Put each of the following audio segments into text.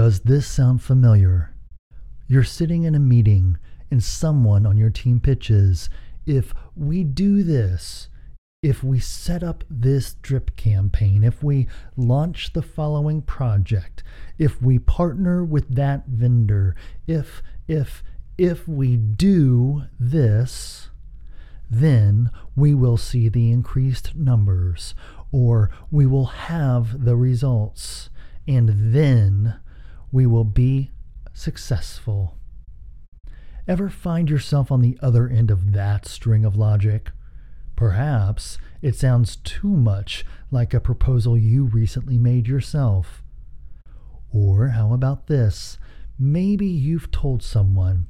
Does this sound familiar? You're sitting in a meeting and someone on your team pitches, if we do this, if we set up this drip campaign, if we launch the following project, if we partner with that vendor, if, if, if we do this, then we will see the increased numbers, or we will have the results, and then we will be successful. Ever find yourself on the other end of that string of logic? Perhaps it sounds too much like a proposal you recently made yourself. Or how about this? Maybe you've told someone,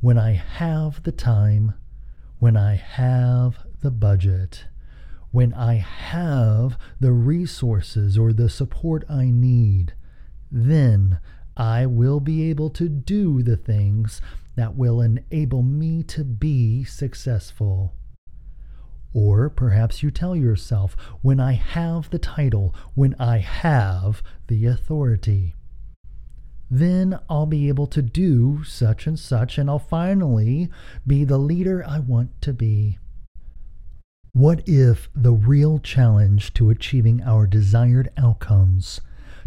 when I have the time, when I have the budget, when I have the resources or the support I need, then I will be able to do the things that will enable me to be successful. Or perhaps you tell yourself, when I have the title, when I have the authority, then I'll be able to do such and such, and I'll finally be the leader I want to be. What if the real challenge to achieving our desired outcomes,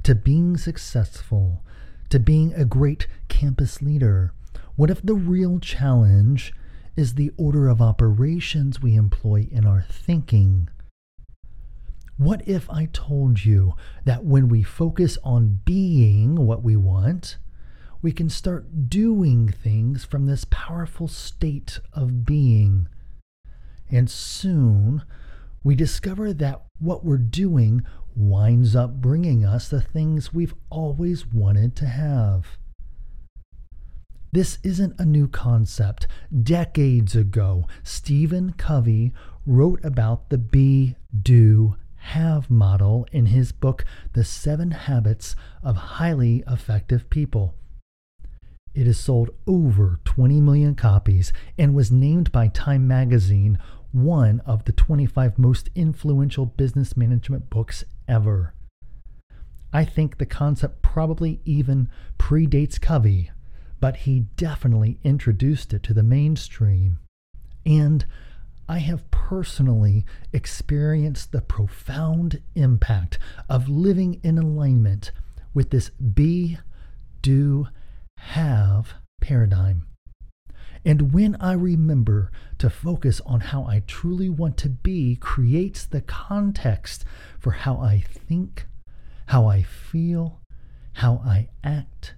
to being successful, to being a great campus leader? What if the real challenge is the order of operations we employ in our thinking? What if I told you that when we focus on being what we want, we can start doing things from this powerful state of being? And soon we discover that what we're doing winds up bringing us the things we've always wanted to have. This isn't a new concept. Decades ago, Stephen Covey wrote about the be, do, have model in his book, The Seven Habits of Highly Effective People. It has sold over 20 million copies and was named by Time magazine one of the 25 most influential business management books ever. I think the concept probably even predates Covey, but he definitely introduced it to the mainstream. And I have personally experienced the profound impact of living in alignment with this be, do, have paradigm. And when I remember to focus on how I truly want to be, creates the context for how I think, how I feel, how I act.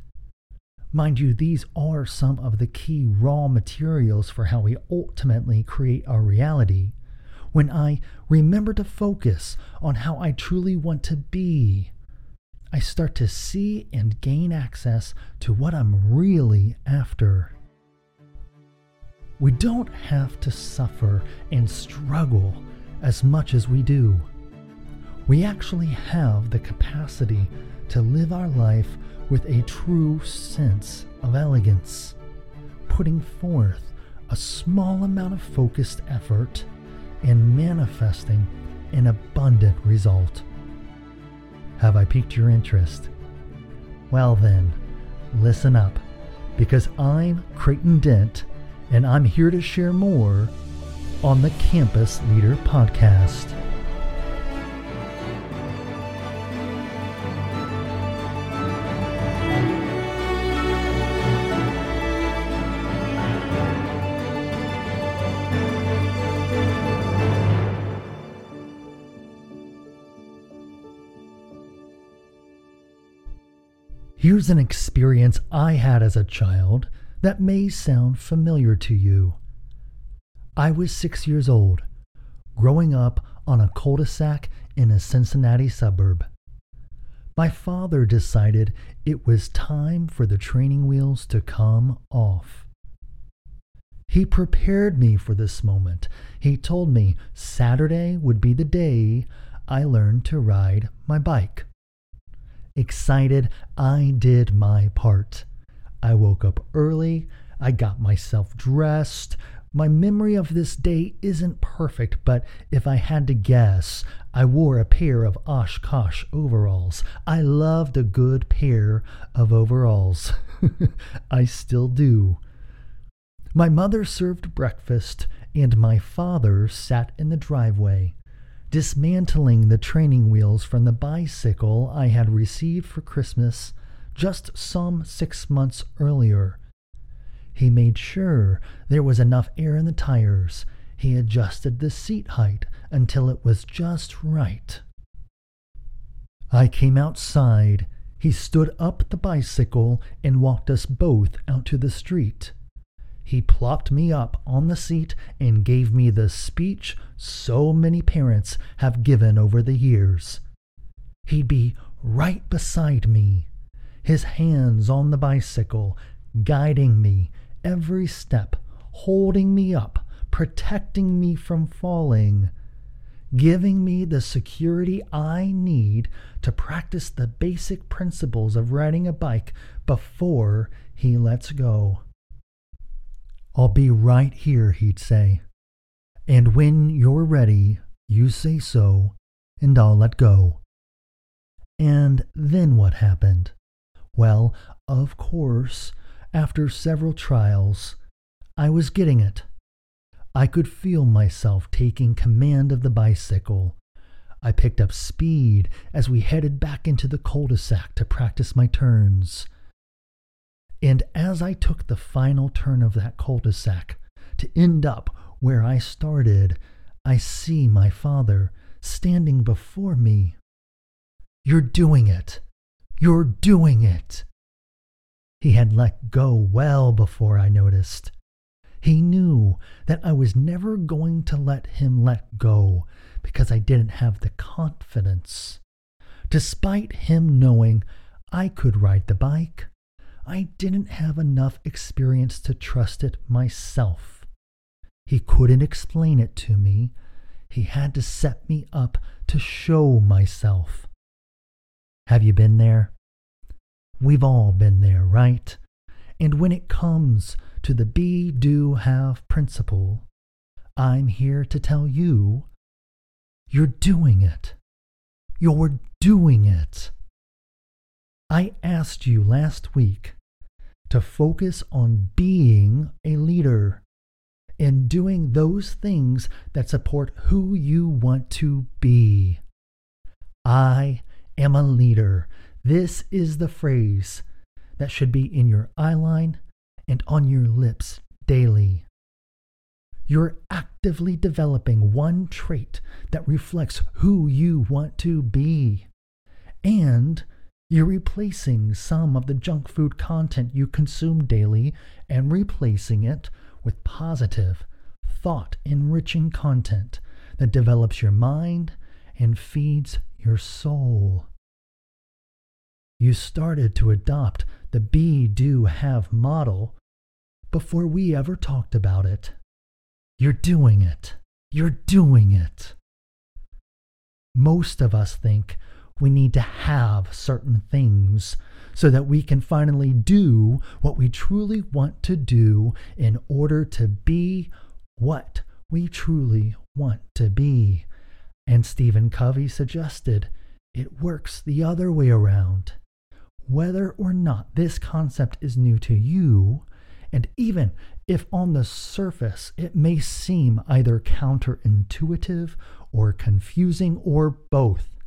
Mind you, these are some of the key raw materials for how we ultimately create our reality. When I remember to focus on how I truly want to be, I start to see and gain access to what I'm really after. We don't have to suffer and struggle as much as we do. We actually have the capacity to live our life with a true sense of elegance, putting forth a small amount of focused effort and manifesting an abundant result. Have I piqued your interest? Well, then, listen up, because I'm Creighton Dent and I'm here to share more on the Campus Leader Podcast. Here's an experience I had as a child that may sound familiar to you. I was six years old, growing up on a cul de sac in a Cincinnati suburb. My father decided it was time for the training wheels to come off. He prepared me for this moment. He told me Saturday would be the day I learned to ride my bike. Excited, I did my part. I woke up early. I got myself dressed. My memory of this day isn't perfect, but if I had to guess, I wore a pair of Oshkosh overalls. I loved a good pair of overalls. I still do. My mother served breakfast, and my father sat in the driveway, dismantling the training wheels from the bicycle I had received for Christmas just some six months earlier. He made sure there was enough air in the tires. He adjusted the seat height until it was just right. I came outside. He stood up the bicycle and walked us both out to the street. He plopped me up on the seat and gave me the speech so many parents have given over the years. He'd be right beside me, his hands on the bicycle, guiding me every step, holding me up, protecting me from falling giving me the security I need to practice the basic principles of riding a bike before he lets go. I'll be right here, he'd say. And when you're ready, you say so, and I'll let go. And then what happened? Well, of course, after several trials, I was getting it. I could feel myself taking command of the bicycle. I picked up speed as we headed back into the cul de sac to practice my turns. And as I took the final turn of that cul de sac to end up where I started, I see my father standing before me. You're doing it! You're doing it! He had let go well before I noticed. He knew that I was never going to let him let go because I didn't have the confidence. Despite him knowing I could ride the bike, I didn't have enough experience to trust it myself. He couldn't explain it to me. He had to set me up to show myself. Have you been there? We've all been there, right? And when it comes to the be, do, have principle, I'm here to tell you you're doing it. You're doing it. I asked you last week to focus on being a leader and doing those things that support who you want to be. I am a leader. This is the phrase that should be in your eyeline and on your lips daily. You're actively developing one trait that reflects who you want to be. And you're replacing some of the junk food content you consume daily and replacing it with positive, thought enriching content that develops your mind and feeds your soul. You started to adopt the be, do, have model before we ever talked about it. You're doing it. You're doing it. Most of us think we need to have certain things so that we can finally do what we truly want to do in order to be what we truly want to be. And Stephen Covey suggested it works the other way around. Whether or not this concept is new to you, and even if on the surface it may seem either counterintuitive or confusing or both,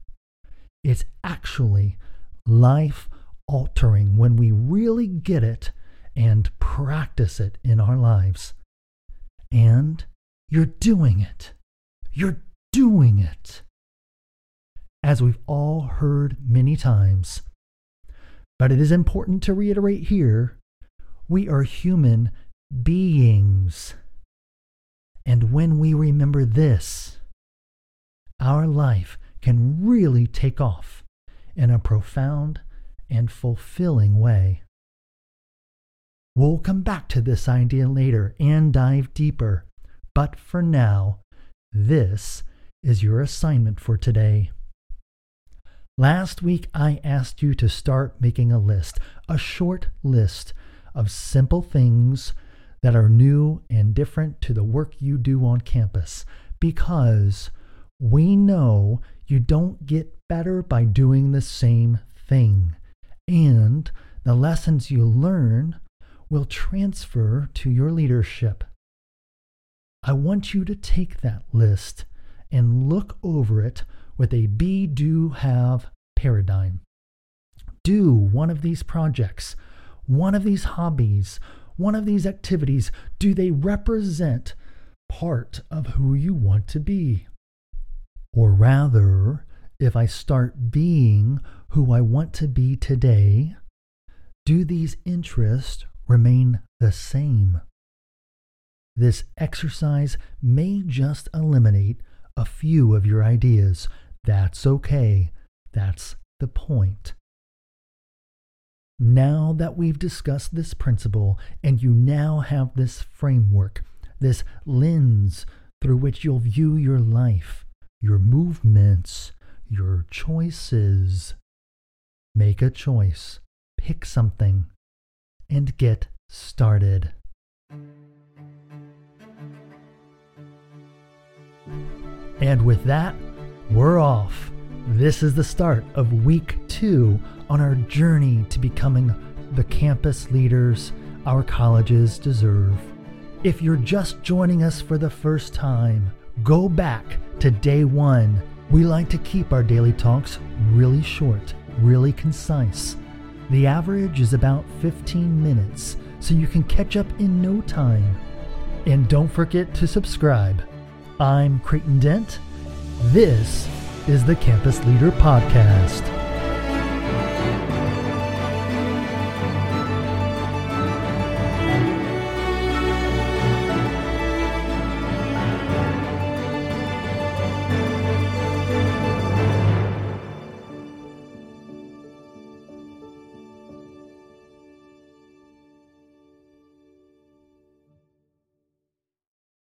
it's actually life altering when we really get it and practice it in our lives. And you're doing it. You're doing it. As we've all heard many times, but it is important to reiterate here we are human beings. And when we remember this, our life can really take off in a profound and fulfilling way. We'll come back to this idea later and dive deeper, but for now, this is your assignment for today. Last week, I asked you to start making a list, a short list of simple things that are new and different to the work you do on campus because we know you don't get better by doing the same thing. And the lessons you learn will transfer to your leadership. I want you to take that list and look over it with a be, do, have paradigm. Do one of these projects, one of these hobbies, one of these activities. Do they represent part of who you want to be? Or rather, if I start being who I want to be today, do these interests remain the same? This exercise may just eliminate a few of your ideas. That's okay. That's the point. Now that we've discussed this principle and you now have this framework, this lens through which you'll view your life, your movements, your choices, make a choice, pick something, and get started. And with that, we're off. This is the start of week two on our journey to becoming the campus leaders our colleges deserve. If you're just joining us for the first time, go back to day one. We like to keep our daily talks really short, really concise. The average is about 15 minutes, so you can catch up in no time. And don't forget to subscribe. I'm Creighton Dent. This is the Campus Leader Podcast.